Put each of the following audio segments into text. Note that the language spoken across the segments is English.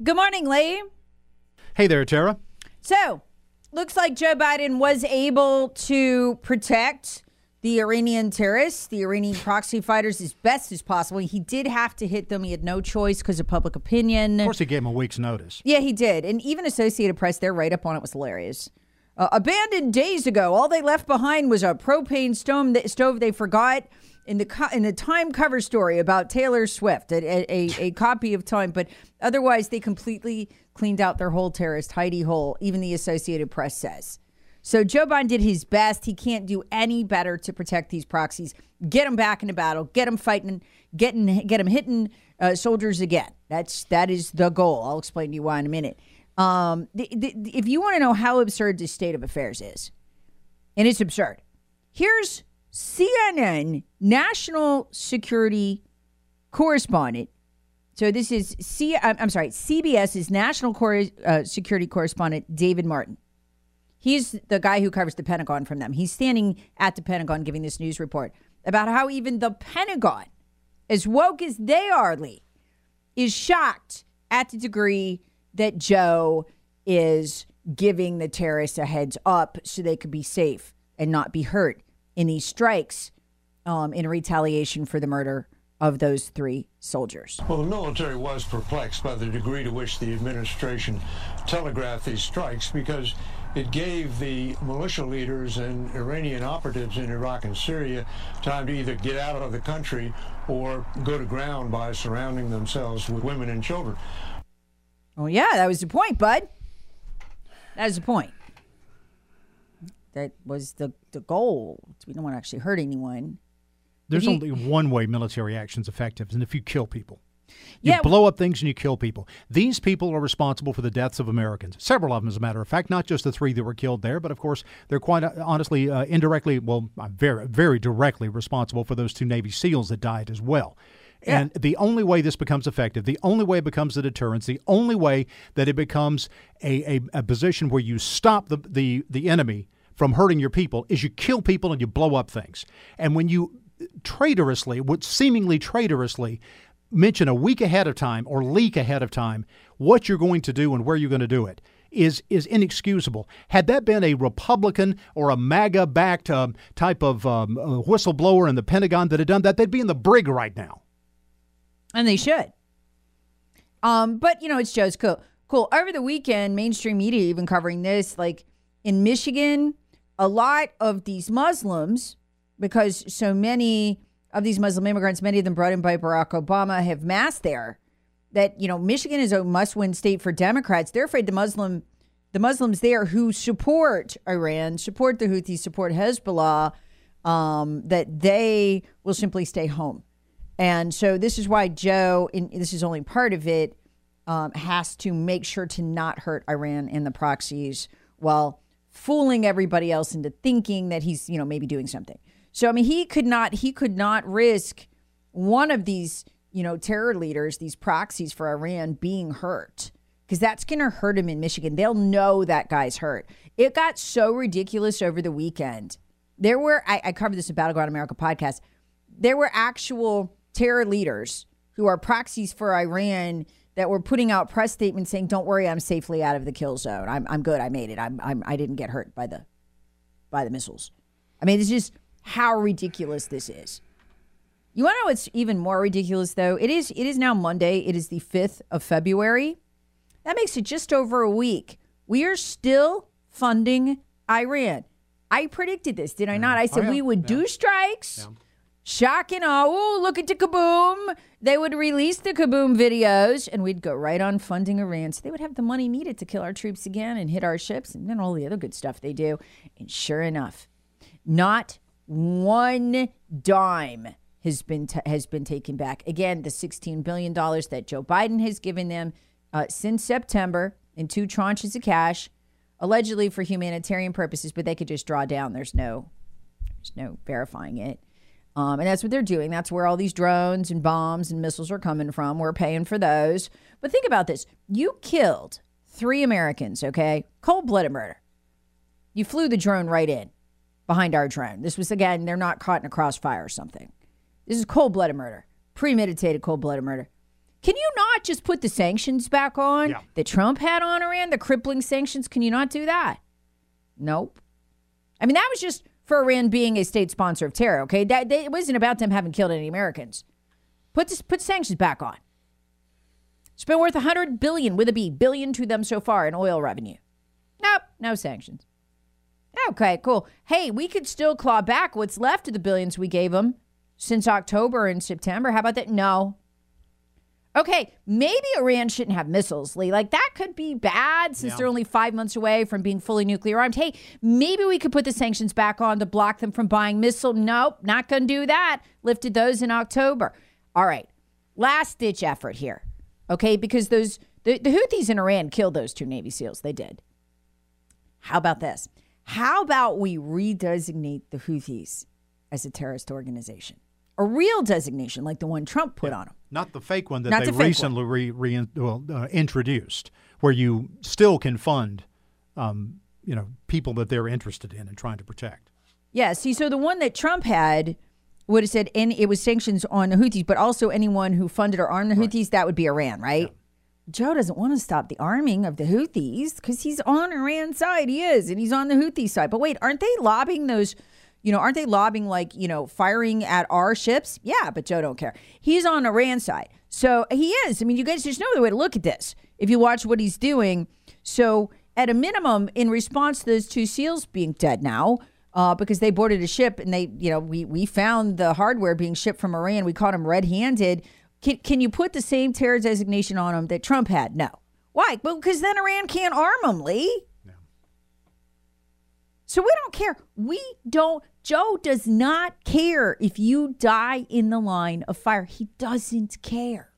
Good morning, Lee. Hey there, Tara. So, looks like Joe Biden was able to protect the Iranian terrorists, the Iranian proxy fighters, as best as possible. He did have to hit them. He had no choice because of public opinion. Of course, he gave him a week's notice. Yeah, he did. And even Associated Press, their write up on it was hilarious. Uh, abandoned days ago, all they left behind was a propane stove, stove they forgot in the co- in the Time cover story about Taylor Swift, a, a, a, copy of Time, but otherwise they completely cleaned out their whole terrorist hidey hole. Even the Associated Press says. So Joe Biden did his best. He can't do any better to protect these proxies. Get them back into battle. Get them fighting. Getting get them hitting uh, soldiers again. That's that is the goal. I'll explain to you why in a minute. Um, the, the, if you want to know how absurd this state of affairs is, and it's absurd, here's CNN national security correspondent. So this is C. I'm sorry, CBS's national cor- uh, security correspondent David Martin. He's the guy who covers the Pentagon from them. He's standing at the Pentagon giving this news report about how even the Pentagon, as woke as they are, Lee, is shocked at the degree that Joe is giving the terrorists a heads up so they could be safe and not be hurt in these strikes um, in retaliation for the murder of those three soldiers. Well, the military was perplexed by the degree to which the administration telegraphed these strikes because it gave the militia leaders and Iranian operatives in Iraq and Syria time to either get out of the country or go to ground by surrounding themselves with women and children. Oh, yeah, that was the point, bud. That was the point that was the, the goal. We don't want to actually hurt anyone. There's you, only one way military action is effective, and if you kill people. You yeah, blow up things and you kill people. These people are responsible for the deaths of Americans. Several of them, as a matter of fact, not just the three that were killed there, but of course, they're quite uh, honestly, uh, indirectly, well, very, very directly responsible for those two Navy SEALs that died as well. Yeah. And the only way this becomes effective, the only way it becomes a deterrence, the only way that it becomes a, a, a position where you stop the, the, the enemy from hurting your people is you kill people and you blow up things. And when you traitorously, what seemingly traitorously, mention a week ahead of time or leak ahead of time what you're going to do and where you're going to do it is is inexcusable. Had that been a Republican or a MAGA-backed um, type of um, whistleblower in the Pentagon that had done that, they'd be in the brig right now. And they should. Um, but you know, it's just cool. Cool. Over the weekend, mainstream media even covering this, like in Michigan, a lot of these Muslims, because so many of these Muslim immigrants, many of them brought in by Barack Obama, have massed there. That you know, Michigan is a must-win state for Democrats. They're afraid the Muslim, the Muslims there who support Iran, support the Houthis, support Hezbollah, um, that they will simply stay home. And so this is why Joe, and this is only part of it, um, has to make sure to not hurt Iran and the proxies while fooling everybody else into thinking that he's, you know, maybe doing something. So I mean, he could not he could not risk one of these, you know, terror leaders, these proxies for Iran being hurt because that's going to hurt him in Michigan. They'll know that guy's hurt. It got so ridiculous over the weekend. There were I, I covered this in Battleground America podcast. There were actual terror leaders who are proxies for Iran that were putting out press statements saying, "Don't worry, I'm safely out of the kill zone. I'm I'm good. I made it. I'm, I'm I didn't get hurt by the by the missiles." I mean, it's just how ridiculous this is. You want to know what's even more ridiculous though? It is it is now Monday. It is the 5th of February. That makes it just over a week. We are still funding Iran. I predicted this, did I not? Mm-hmm. I said Oh, yeah. we would Yeah. do strikes. Shock and awe. Look at the kaboom. They would release the kaboom videos and we'd go right on funding Iran. So they would have the money needed to kill our troops again and hit our ships and then all the other good stuff they do. And sure enough, not one dime has been t- has been taken back. Again, the 16 billion dollars that Joe Biden has given them uh, since September in two tranches of cash, allegedly for humanitarian purposes, but they could just draw down. There's no there's no verifying it. Um, and that's what they're doing. That's where all these drones and bombs and missiles are coming from. We're paying for those. But think about this you killed three Americans, okay? Cold blooded murder. You flew the drone right in behind our drone. This was, again, they're not caught in a crossfire or something. This is cold blooded murder, premeditated cold blooded murder. Can you not just put the sanctions back on Yeah. that Trump had on Iran, the crippling sanctions? Can you not do that? Nope. I mean, that was just for Iran being a state sponsor of terror. Okay, that, it wasn't about them having killed any Americans. Put this, put sanctions back on. It's been worth a hundred billion with a B billion to them so far in oil revenue. Nope, no sanctions. Okay, cool. Hey, we could still claw back what's left of the billions we gave them since October and September. How about that? No. Okay, maybe Iran shouldn't have missiles, Lee. Like that could be bad since they're only five months away from being fully nuclear armed. Hey, maybe we could put the sanctions back on to block them from buying missile. Nope, not going to do that. Lifted those in October. All right, last ditch effort here. Okay, because those the, the Houthis in Iran killed those two Navy SEALs. They did. How about this? How about we redesignate the Houthis as a terrorist organization? A real designation like the one Trump put on them. Not the fake one that Not they the recently re, re, well, uh, introduced, where you still can fund, um, you know, people that they're interested in and trying to protect. Yeah, see, so the one that Trump had would have said and it was sanctions on the Houthis, but also anyone who funded or armed the Houthis, that would be Iran, right? Joe doesn't want to stop the arming of the Houthis because he's on Iran's side. He is, and he's on the Houthi side. But wait, aren't they lobbying those? You know, aren't they lobbying like you know firing at our ships? Yeah, but Joe don't care. He's on Iran's side, so he is. I mean, you guys just know the way to look at this if you watch what he's doing. So at a minimum, in response to those two SEALs being dead now, uh, because they boarded a ship and they, you know, we we found the hardware being shipped from Iran. We caught them red-handed. Can can you put the same terror designation on them that Trump had? No. Why? Well, because then Iran can't arm them, Lee. So we don't care. We don't. Joe does not care if you die in the line of fire. He doesn't care.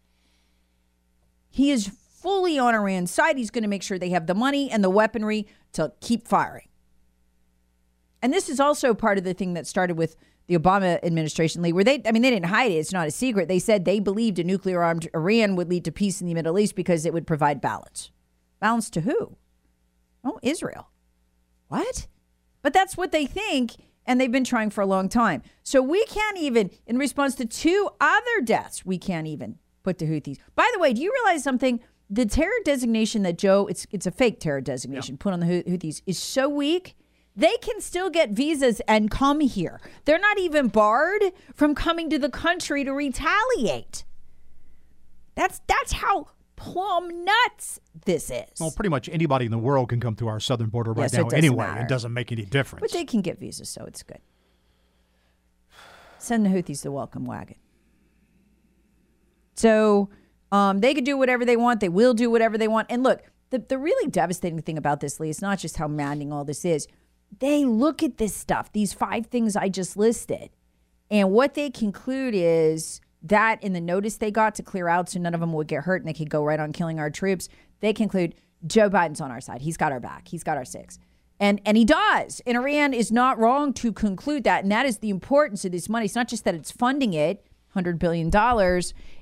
He is fully on Iran's side. He's going to make sure they have the money and the weaponry to keep firing. And this is also part of the thing that started with the Obama administration, Lee, where they, I mean, they didn't hide it. It's not a secret. They said they believed a nuclear armed Iran would lead to peace in the Middle East because it would provide balance. Balance to who? Oh, Israel. What? But that's what they think, and they've been trying for a long time. So we can't even, in response to two other deaths, we can't even put the Houthis. By the way, do you realize something? The terror designation that Joe, it's it's a fake terror designation put on the Houthis, is so weak. They can still get visas and come here. They're not even barred from coming to the country to retaliate. That's that's how plumb nuts this is. Well, pretty much anybody in the world can come through our southern border right Yeah, so it now anyway. matter. It doesn't make any difference. But they can get visas, so it's good. Send the Houthis the welcome wagon. So um, they could do whatever they want. They will do whatever they want. And look, the, the really devastating thing about this, Lee, is not just how maddening all this is. They look at this stuff, these five things I just listed, and what they conclude is that in the notice they got to clear out so none of them would get hurt and they could go right on killing our troops, they conclude Joe Biden's on our side. He's got our back. He's got our six. And and he does. And Iran is not wrong to conclude that. And that is the importance of this money. It's not just that it's funding it, $100 billion.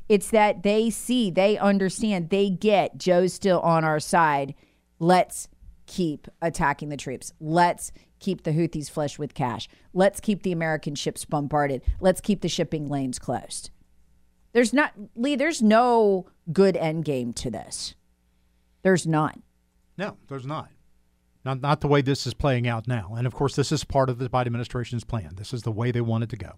It's that they see, they understand, they get Joe's still on our side. Let's keep attacking the troops. Let's keep the Houthis flush with cash. Let's keep the American ships bombarded. Let's keep the shipping lanes closed. There's not, Lee, there's no good end game to this. There's none. No, there's not. Not not the way this is playing out now. And of course, this is part of the Biden administration's plan. This is the way they want it to go.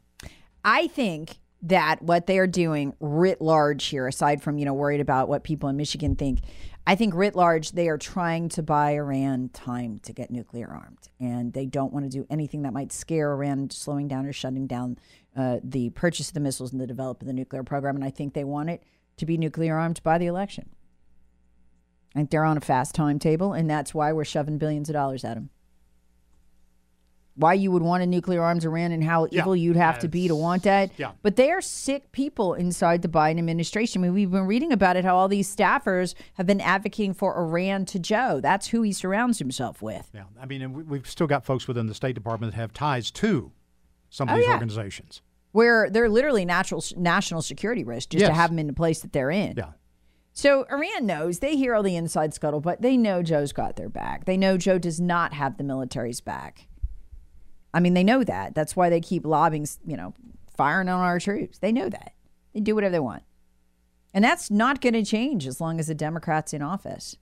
I think that what they are doing writ large here, aside from, you know, worried about what people in Michigan think, I think writ large, they are trying to buy Iran time to get nuclear armed. And they don't want to do anything that might scare Iran, slowing down or shutting down uh, the purchase of the missiles and the development of the nuclear program. And I think they want it to be nuclear armed by the election. I think they're on a fast timetable, and that's why we're shoving billions of dollars at them why you would want a nuclear arms Iran and how yeah. evil you'd have to be to want that. Yeah. But they are sick people inside the Biden administration. I mean, we've been reading about it how all these staffers have been advocating for Iran to Joe. That's who he surrounds himself with. Yeah. I mean, we've still got folks within the State Department that have ties to some of oh, these yeah. organizations. Where they're literally natural national security risk just yes. to have them in the place that they're in. Yeah. So Iran knows they hear all the inside scuttle, but they know Joe's got their back. They know Joe does not have the military's back. I mean, they know that. That's why they keep lobbing, you know, firing on our troops. They know that. They do whatever they want. And that's not going to change as long as the Democrats in office.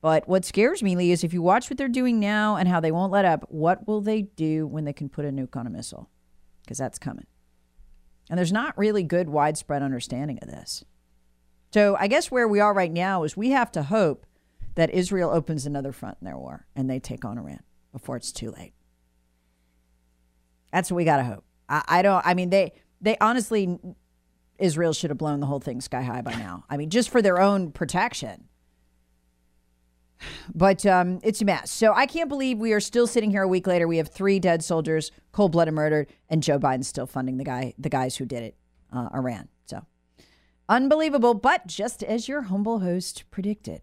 But what scares me, Lee, is if you watch what they're doing now and how they won't let up, what will they do when they can put a nuke on a missile? Because that's coming. And there's not really good widespread understanding of this. So I guess where we are right now is we have to hope that Israel opens another front in their war and they take on Iran before it's too late. That's what we gotta hope. I, I don't. I mean, they they honestly, Israel should have blown the whole thing sky high by now. I mean, just for their own protection. But um, it's a mess. So I can't believe we are still sitting here a week later. We have three dead soldiers, cold blooded murdered, and Joe Biden still funding the guy, the guys who did it, uh, Iran. So unbelievable. But just as your humble host predicted.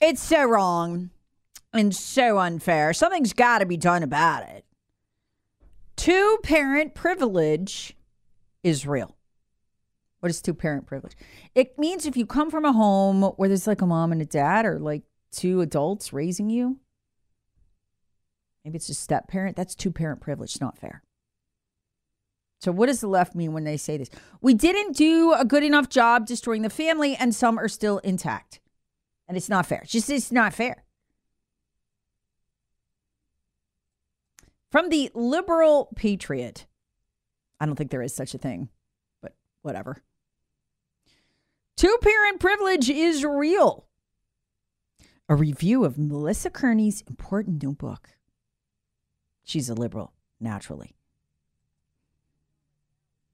It's so wrong and so unfair. Something's got to be done about it. Two parent privilege is real. What is two parent privilege? It means if you come from a home where there's like a mom and a dad or like two adults raising you, maybe it's a step parent, that's two parent privilege. It's not fair. So, what does the left mean when they say this? We didn't do a good enough job destroying the family, and some are still intact. And it's not fair. It's just it's not fair. From the liberal patriot, I don't think there is such a thing, but whatever. Two parent privilege is real. A review of Melissa Kearney's important new book. She's a liberal, naturally.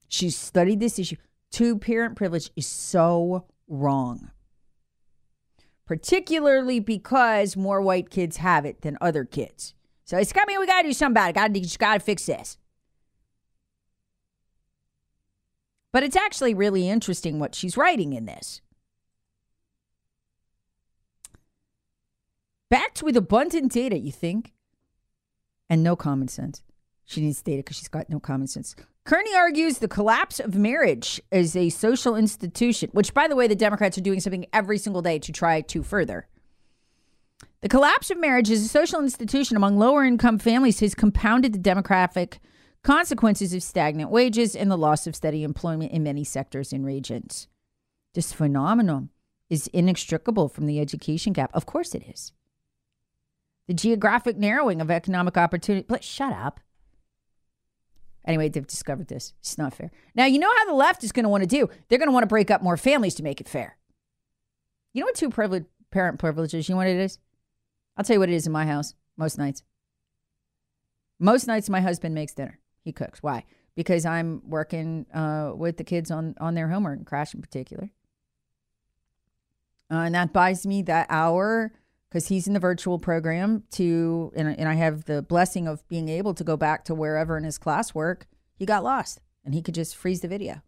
She studied this issue. Two parent privilege is so wrong particularly because more white kids have it than other kids. So it's coming. We got to do something about it. Got to just got to fix this. But it's actually really interesting what she's writing in this. Backed with abundant data, you think, and no common sense. She needs data because she's got no common sense. Kearney argues the collapse of marriage is a social institution, which, by the way, the Democrats are doing something every single day to try to further. The collapse of marriage is a social institution among lower income families has compounded the demographic consequences of stagnant wages and the loss of steady employment in many sectors and regions. This phenomenon is inextricable from the education gap. Of course it is. The geographic narrowing of economic opportunity. But shut up. Anyway, they've discovered this. It's not fair. Now, you know how the left is going to want to do? They're going to want to break up more families to make it fair. You know what two privilege, parent privileges, you know what it is? I'll tell you what it is in my house most nights. Most nights, my husband makes dinner. He cooks. Why? Because I'm working uh, with the kids on, on their homework, Crash in particular. Uh, and that buys me that hour because he's in the virtual program to, and, and I have the blessing of being able to go back to wherever in his classwork he got lost and he could just freeze the video.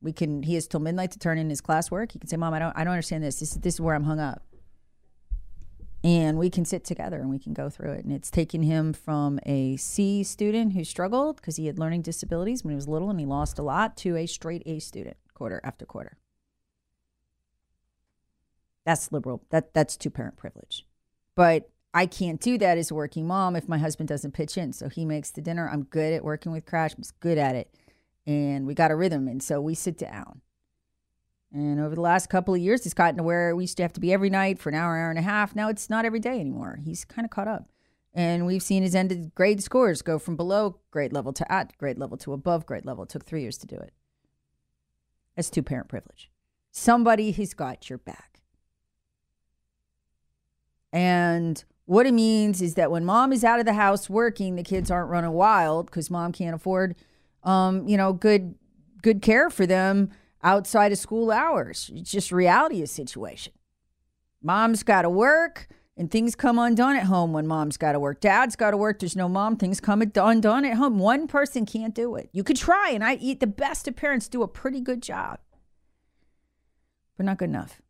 We can, he has till midnight to turn in his classwork. He can say, Mom, I don't, I don't understand this. This, this is where I'm hung up. And we can sit together and we can go through it. And it's taken him from a C student who struggled because he had learning disabilities when he was little and he lost a lot to a straight A student quarter after quarter. That's liberal. That that's two parent privilege. But I can't do that as a working mom if my husband doesn't pitch in. So he makes the dinner. I'm good at working with Crash. I'm good at it. And we got a rhythm. And so we sit down. And over the last couple of years, it's gotten to where we used to have to be every night for an hour, hour and a half. Now it's not every day anymore. He's kind of caught up. And we've seen his ended grade scores go from below grade level to at grade level to above grade level. It took three years to do it. That's two parent privilege. Somebody has got your back. And what it means is that when mom is out of the house working, the kids aren't running wild because mom can't afford, um, you know, good good care for them outside of school hours. It's just reality of situation. Mom's got to work, and things come undone at home when mom's got to work. Dad's got to work. There's no mom. Things come undone at home. One person can't do it. You could try, and I eat the best of parents do a pretty good job, but not good enough.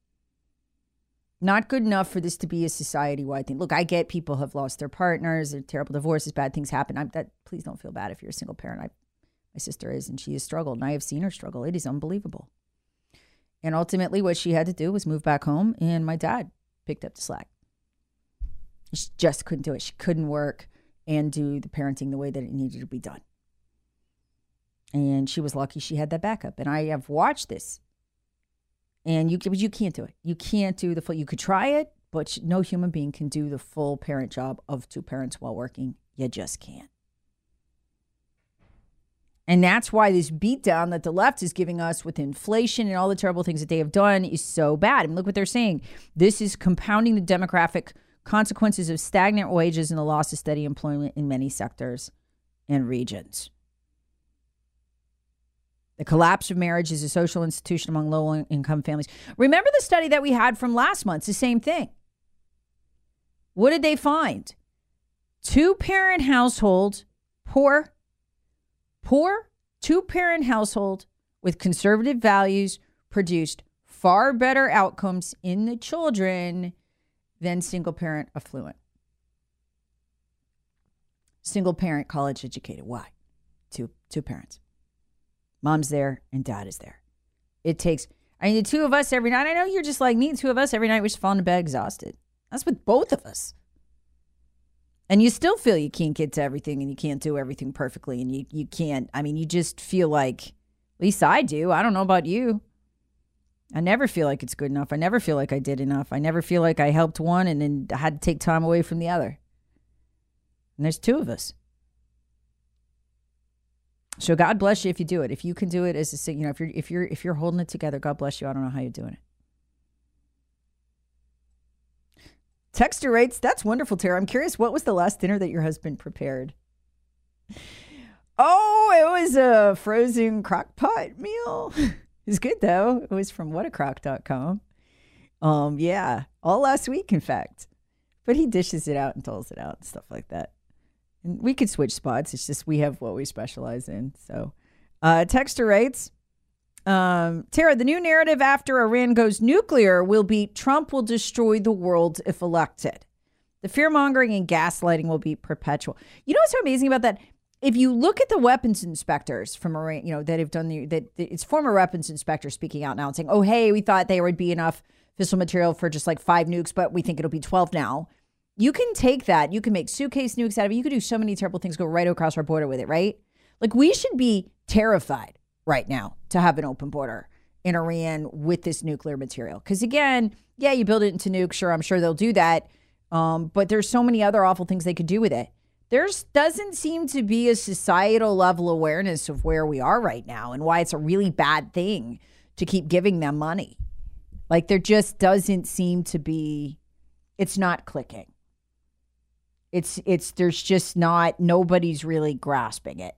Not good enough for this to be a society wide thing. Look, I get people have lost their partners, there terrible divorces, bad things happen. I'm that please don't feel bad if you're a single parent. I, my sister is, and she has struggled, and I have seen her struggle. It is unbelievable. And ultimately, what she had to do was move back home, and my dad picked up the slack. She just couldn't do it. She couldn't work and do the parenting the way that it needed to be done. And she was lucky she had that backup. And I have watched this and you you can't do it. You can't do the full. You could try it, but no human being can do the full parent job of two parents while working. You just can't. And that's why this beatdown that the left is giving us with inflation and all the terrible things that they have done is so bad. Mean, look what they're saying. This is compounding the demographic consequences of stagnant wages and the loss of steady employment in many sectors and regions. The collapse of marriage is a social institution among low income families. Remember the study that we had from last month? It's the same thing. What did they find? Two parent household, poor, poor, two parent household with conservative values produced far better outcomes in the children than single parent affluent. Single parent college educated. Why? Two two parents. Mom's there and dad is there. It takes, I mean, the two of us every night. I know you're just like me. Two of us every night, we just fall into bed exhausted. That's with both of us. And you still feel you can't get to everything and you can't do everything perfectly. And you, you can't, I mean, you just feel like, at least I do. I don't know about you. I never feel like it's good enough. I never feel like I did enough. I never feel like I helped one and then I had to take time away from the other. And there's two of us. So God bless you if you do it. If you can do it as a you know, if you're if you're if you're holding it together, God bless you. I don't know how you're doing it. Texter writes, "That's wonderful, Tara. I'm curious, what was the last dinner that your husband prepared?" Oh, it was a frozen crock pot meal. it's good though. It was from whatacrock.com. Um, yeah, all last week, in fact. But he dishes it out and tolls it out and stuff like that. And we could switch spots. It's just we have what we specialize in. So, uh, Texter writes, um, Tara, the new narrative after Iran goes nuclear will be Trump will destroy the world if elected. The fear mongering and gaslighting will be perpetual. You know what's so amazing about that? If you look at the weapons inspectors from Iran, you know that have done the that it's former weapons inspectors speaking out now and saying, "Oh, hey, we thought there would be enough fissile material for just like five nukes, but we think it'll be twelve now." You can take that. You can make suitcase nukes out of it. You could do so many terrible things, go right across our border with it, right? Like we should be terrified right now to have an open border in Iran with this nuclear material. Because again, yeah, you build it into nukes. Sure, I'm sure they'll do that. Um, but there's so many other awful things they could do with it there doesn't seem to be a societal level awareness of where we are right now and why it's a really bad thing to keep giving them money. Like there just doesn't seem to be it's not clicking. It's it's there's just not nobody's really grasping it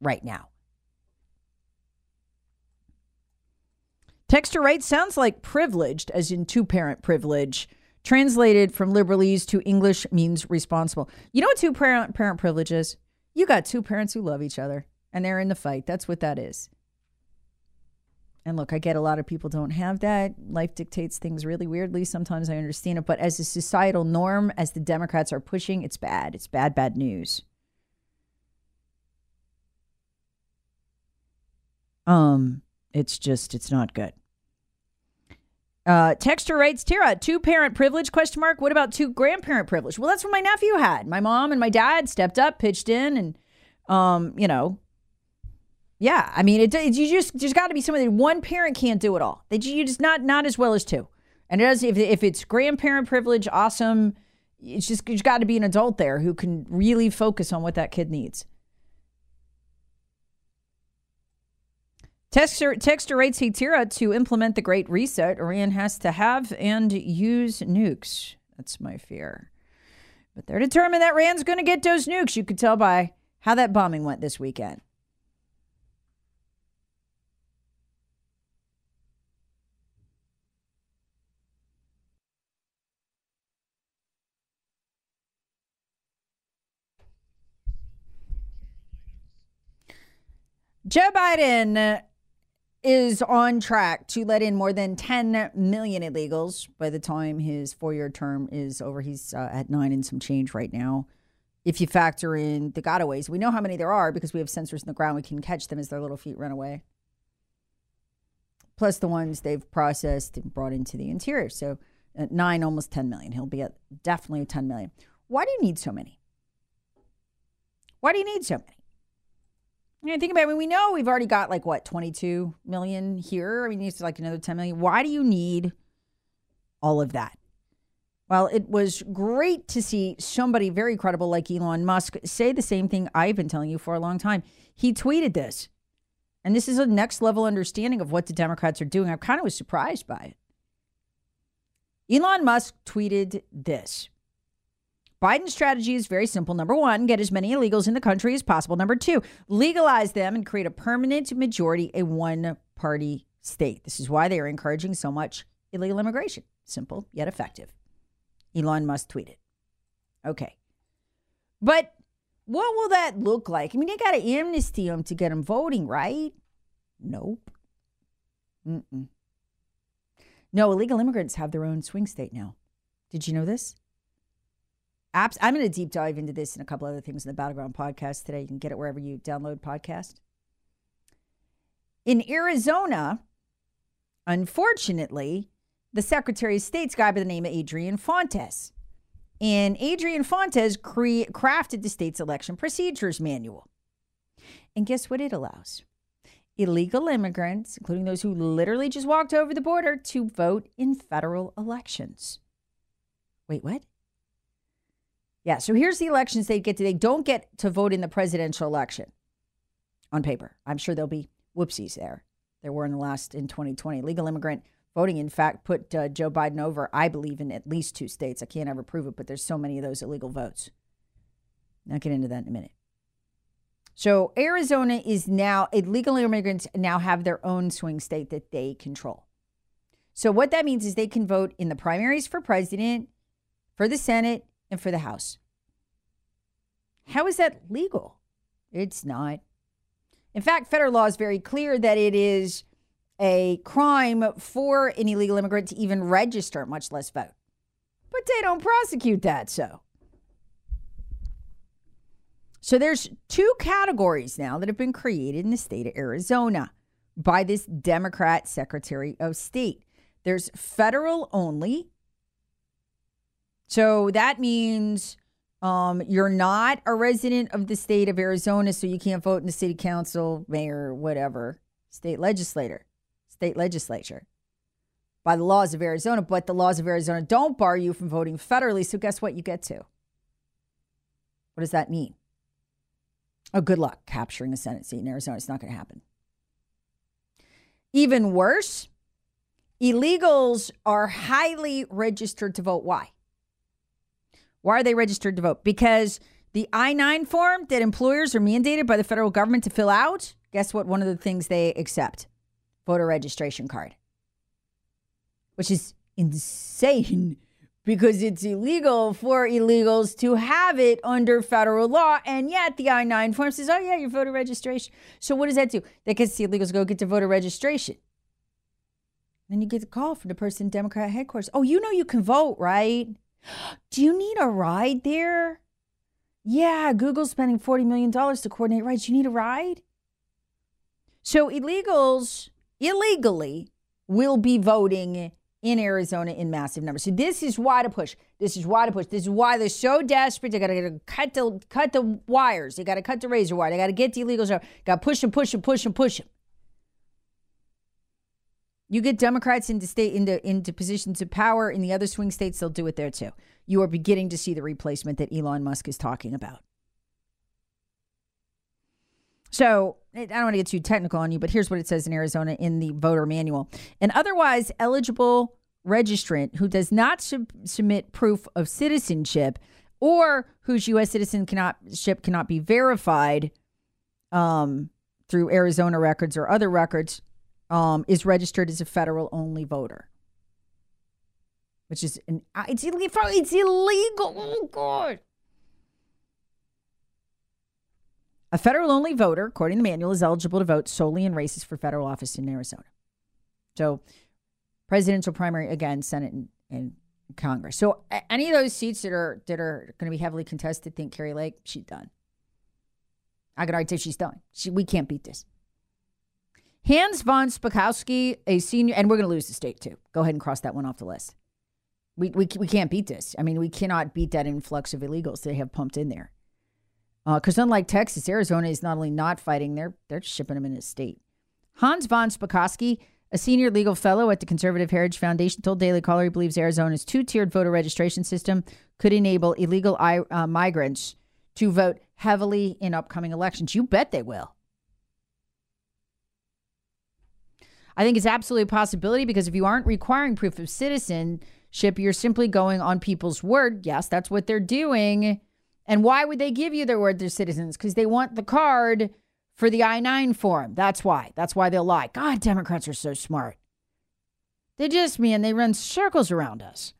right now. Texter writes sounds like privileged as in two parent privilege Translated from liberalese to English means responsible. You know what two parent parent privilege is? You got two parents who love each other and they're in the fight. That's what that is. And look, I get a lot of people don't have that. Life dictates things really weirdly. Sometimes I understand it, but as a societal norm, as the Democrats are pushing, it's bad. It's bad, bad news. Um, it's just it's not good. Uh, texture writes, Tara, two parent privilege question mark. What about two grandparent privilege? Well, that's what my nephew had. My mom and my dad stepped up, pitched in, and um, you know, yeah. I mean, it, it you just there's got to be somebody. One parent can't do it all. They you just not not as well as two. And it does if if it's grandparent privilege, awesome. It's just you got to be an adult there who can really focus on what that kid needs. Texter, Texter rates Hatira to implement the Great Reset. Iran has to have and use nukes. That's my fear. But they're determined that Iran's going to get those nukes. You could tell by how that bombing went this weekend. Joe Biden is on track to let in more than 10 million illegals by the time his four year term is over. He's uh, at nine and some change right now. If you factor in the gotaways, we know how many there are because we have sensors in the ground. We can catch them as their little feet run away. Plus the ones they've processed and brought into the interior. So at nine, almost 10 million. He'll be at definitely 10 million. Why do you need so many? Why do you need so many? I think about it. I mean, we know we've already got like what, 22 million here. I mean, it's like another 10 million. Why do you need all of that? Well, it was great to see somebody very credible like Elon Musk say the same thing I've been telling you for a long time. He tweeted this. And this is a next level understanding of what the Democrats are doing. I kind of was surprised by it. Elon Musk tweeted this Biden's strategy is very simple. Number one, get as many illegals in the country as possible. Number two, legalize them and create a permanent majority, a one party state. This is why they are encouraging so much illegal immigration. Simple yet effective. Elon Musk tweeted. Okay. But what will that look like? I mean, they got to amnesty them to get them voting, right? Nope. Mm-mm. No, illegal immigrants have their own swing state now. Did you know this? Apps. I'm going to deep dive into this and a couple other things in the Battleground podcast today. You can get it wherever you download podcast. In Arizona, unfortunately, the Secretary of State's guy by the name of Adrian Fontes. And Adrian Fontes cre- crafted the state's election procedures manual. And guess what it allows? Illegal immigrants, including those who literally just walked over the border, to vote in federal elections. Wait, what? Yeah. So here's the elections they get to. They don't get to vote in the presidential election on paper. I'm sure there'll be whoopsies there. There were in the last in 2020. Legal immigrant voting, in fact, put uh, Joe Biden over, I believe, in at least two states. I can't ever prove it, but there's so many of those illegal votes. I'll get into that in a minute. So Arizona is now illegal immigrants now have their own swing state that they control. So what that means is they can vote in the primaries for president, for the Senate, and for the House. How is that legal? It's not. In fact, federal law is very clear that it is a crime for an illegal immigrant to even register, much less vote. But they don't prosecute that so. So there's two categories now that have been created in the state of Arizona by this Democrat Secretary of State. There's federal only, so that means um, you're not a resident of the state of Arizona, so you can't vote in the city council, mayor, whatever, state legislator, state legislature by the laws of Arizona. But the laws of Arizona don't bar you from voting federally. So guess what? You get to. What does that mean? Oh, good luck capturing a Senate seat in Arizona. It's not going to happen. Even worse, illegals are highly registered to vote. Why? Why are they registered to vote? Because the I 9 form that employers are mandated by the federal government to fill out, guess what? One of the things they accept voter registration card, which is insane because it's illegal for illegals to have it under federal law. And yet the I 9 form says, oh, yeah, your voter registration. So what does that do? That gets the illegals go get their voter registration. Then you get the call from the person Democrat headquarters. Oh, you know you can vote, right? Do you need a ride there? Yeah, Google's spending $40 million to coordinate rides. You need a ride? So illegals illegally will be voting in Arizona in massive numbers. So this is why to push. This is why to push. This is why they're so desperate. They got to cut the cut the wires. They got to cut the razor wire. They got to get the illegals out. Got to push them, push them, push them, push them. You get Democrats into state into into positions of power in the other swing states, they'll do it there too. You are beginning to see the replacement that Elon Musk is talking about. So I don't want to get too technical on you, but here's what it says in Arizona in the voter manual. An otherwise eligible registrant who does not sub- submit proof of citizenship or whose U.S. citizenship cannot, cannot be verified um, through Arizona records or other records um, is registered as a federal only voter. Which is an it's illegal. It's illegal. Oh God. A federal only voter, according to the manual, is eligible to vote solely in races for federal office in Arizona. So, presidential primary again, Senate and, and Congress. So, any of those seats that are that are going to be heavily contested, think Kari Lake, she's done. I could argue she's done. She, we can't beat this. Hans von Spakovsky, a senior, and we're going to lose the state too. Go ahead and cross that one off the list. We, we, we can't beat this. I mean, we cannot beat that influx of illegals they have pumped in there. Because uh, unlike Texas, Arizona is not only not fighting, they're they're shipping them in a state. Hans von Spakovsky, a senior legal fellow at the Conservative Heritage Foundation, told Daily Caller he believes Arizona's two-tiered voter registration system could enable illegal uh, migrants to vote heavily in upcoming elections. You bet they will. I think it's absolutely a possibility because if you aren't requiring proof of citizenship, you're simply going on people's word. Yes, that's what they're doing and why would they give you their word they're citizens? Because they want the card for the I 9 form. That's why. That's why they'll lie. God, Democrats are so smart. They just, man, they run circles around us.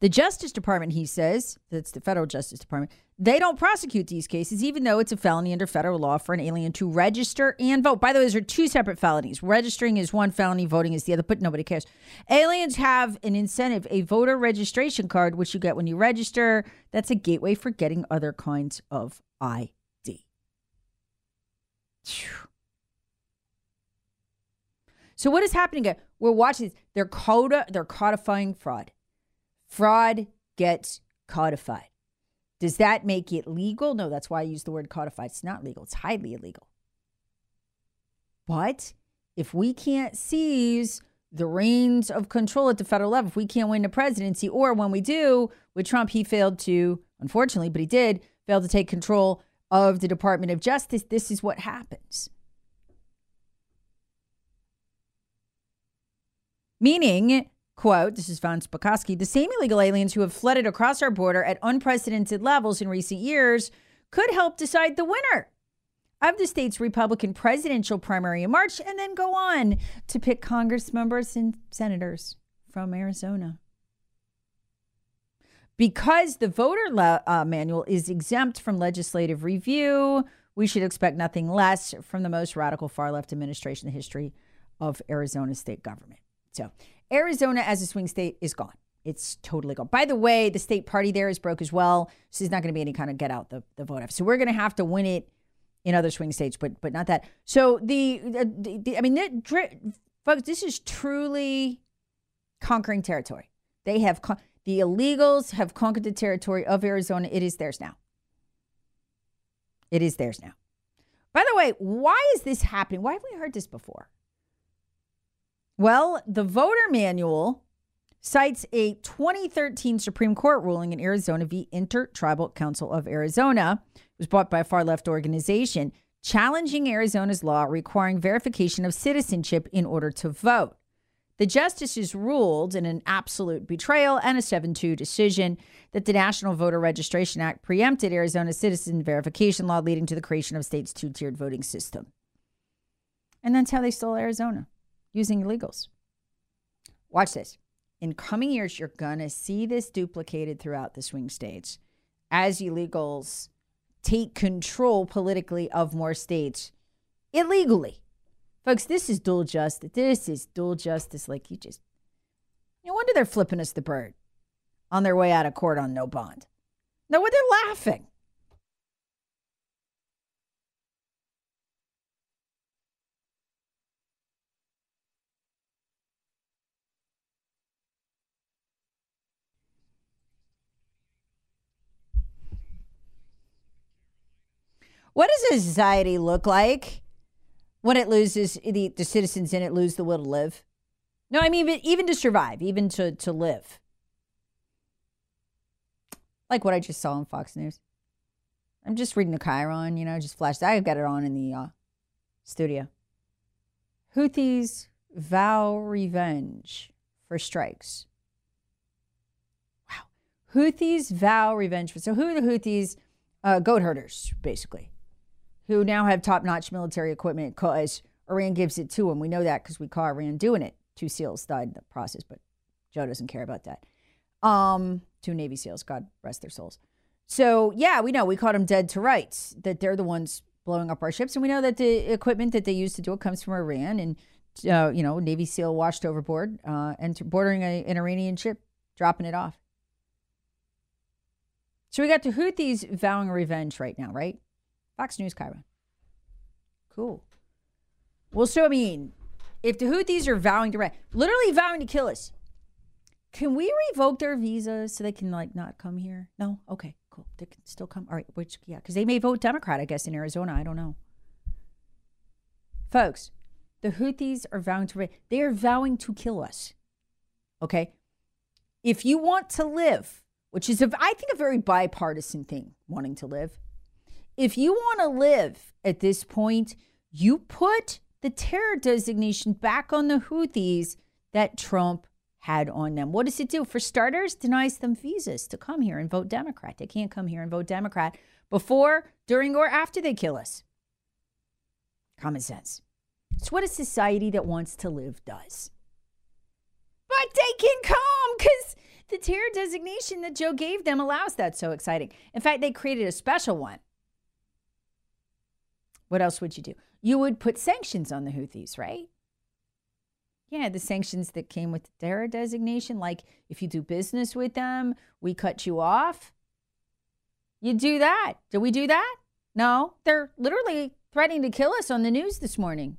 The Justice Department, he says, that's the federal Justice Department, they don't prosecute these cases, even though it's a felony under federal law for an alien to register and vote. By the way, those are two separate felonies. Registering is one felony, voting is the other, but nobody cares. Aliens have an incentive, a voter registration card, which you get when you register. That's a gateway for getting other kinds of ID. So what is happening? We're watching this. They're coda, they're codifying fraud. Fraud gets codified. Does that make it legal? No, that's why I use the word codified. It's not legal, it's highly illegal. But if we can't seize the reins of control at the federal level, if we can't win the presidency, or when we do, with Trump, he failed to, unfortunately, but he did, fail to take control of the Department of Justice, this is what happens. Meaning, Quote, this is von Spakovsky, the same illegal aliens who have flooded across our border at unprecedented levels in recent years could help decide the winner of the state's Republican presidential primary in March and then go on to pick Congress members and senators from Arizona. Because the voter le- uh, manual is exempt from legislative review, we should expect nothing less from the most radical far left administration in the history of Arizona state government. So, Arizona as a swing state is gone. It's totally gone. By the way, the state party there is broke as well. So there's not going to be any kind of get out the, the vote. So we're going to have to win it in other swing states, but but not that. So the, uh, the, the I mean, the, folks, this is truly conquering territory. They have con- the illegals have conquered the territory of Arizona. It is theirs now. It is theirs now. By the way, why is this happening? Why have we heard this before? Well, the voter manual cites a 2013 Supreme Court ruling in Arizona v. Intertribal Council of Arizona. It was bought by a far left organization challenging Arizona's law requiring verification of citizenship in order to vote. The justices ruled in an absolute betrayal and a 7 2 decision that the National Voter Registration Act preempted Arizona's citizen verification law, leading to the creation of state's two tiered voting system. And that's how they stole Arizona, using illegals. Watch this. In coming years, you're going to see this duplicated throughout the swing states as illegals take control politically of more states illegally. Folks, this is dual justice. This is dual justice. Like you just, no wonder they're flipping us the bird on their way out of court on no bond. No wonder they're laughing. What does a society look like when it loses the, the citizens in it lose the will to live? No, I mean even to survive, even to to live. Like what I just saw on Fox News. I'm just reading the Chiron, you know, just flashed. I've got it on in the uh, studio. Houthis vow revenge for strikes. Wow. Houthis vow revenge for. So who are the Houthis? Uh, goat herders, basically who now have top notch military equipment because Iran gives it to them. We know that because we caught Iran doing it. Two SEALs died in the process, but Joe doesn't care about that. Um, two Navy SEALs, God rest their souls. So, yeah, we know we caught them dead to rights, that they're the ones blowing up our ships. And we know that the equipment that they use to do it comes from Iran. And, uh, you know, Navy SEAL washed overboard uh, and bordering a, an Iranian ship, dropping it off. So we got the Houthis vowing revenge right now, right? Fox News, Chiron. Cool. Well, so I mean, if the Houthis are vowing to, literally vowing to kill us, can we revoke their visas so they can like not come here? No. Okay. Cool. They can still come. All right. Which yeah, because they may vote Democrat, I guess, in Arizona. I don't know. Folks, the Houthis are vowing to. They are vowing to kill us. Okay. If you want to live, which is a, I think a very bipartisan thing, wanting to live if you want to live at this point, you put the terror designation back on the Houthis that Trump had on them. What does it do? For starters, denies them visas to come here and vote Democrat. They can't come here and vote Democrat before, during, or after they kill us. Common sense. It's what a society that wants to live does. But they can come because the terror designation that Joe gave them allows that. So exciting. In fact, they created a special one what else would you do? You would put sanctions on the Houthis, right? Yeah, the sanctions that came with the terror designation, like if you do business with them, we cut you off. You do that. Do we do that? No, they're literally threatening to kill us on the news this morning.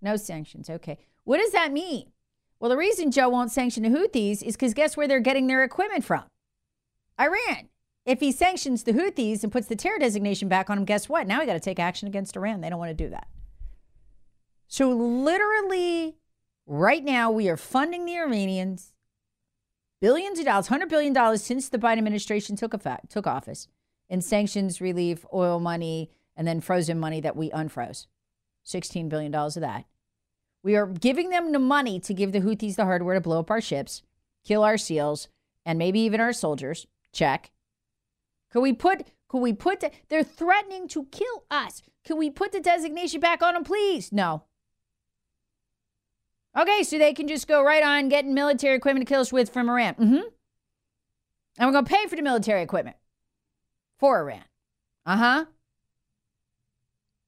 No sanctions. Okay. What does that mean? Well, the reason Joe won't sanction the Houthis is because guess where they're getting their equipment from? Iran. If he sanctions the Houthis and puts the terror designation back on them, guess what? Now we got to take action against Iran. They don't want to do that. So, literally, right now, we are funding the Iranians billions of dollars, $100 billion since the Biden administration took, effect, took office in sanctions, relief, oil money, and then frozen money that we unfroze. $16 billion of that. We are giving them the money to give the Houthis the hardware to blow up our ships, kill our SEALs, and maybe even our soldiers. Check. Can we put can we put the, they're threatening to kill us. Can we put the designation back on them, please? No. Okay, so they can just go right on getting military equipment to kill us with from Iran. Mm-hmm. And we're gonna pay for the military equipment for Iran. Uh-huh.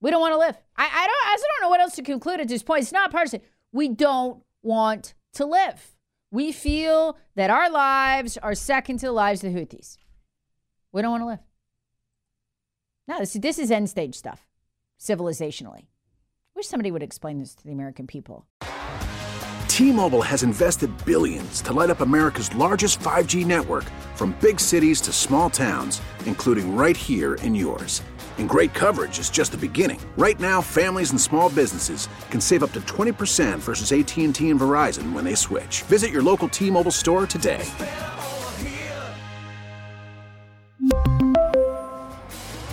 We don't want to live. I, I don't I don't know what else to conclude at this point. It's not partisan. We don't want to live. We feel that our lives are second to the lives of the Houthis. We don't want to live. No, this, this is end stage stuff, civilizationally. Wish somebody would explain this to the American people. T Mobile has invested billions to light up America's largest 5G network from big cities to small towns, including right here in yours. And great coverage is just the beginning. Right now, families and small businesses can save up to 20% versus AT&T and Verizon when they switch. Visit your local T-Mobile store today.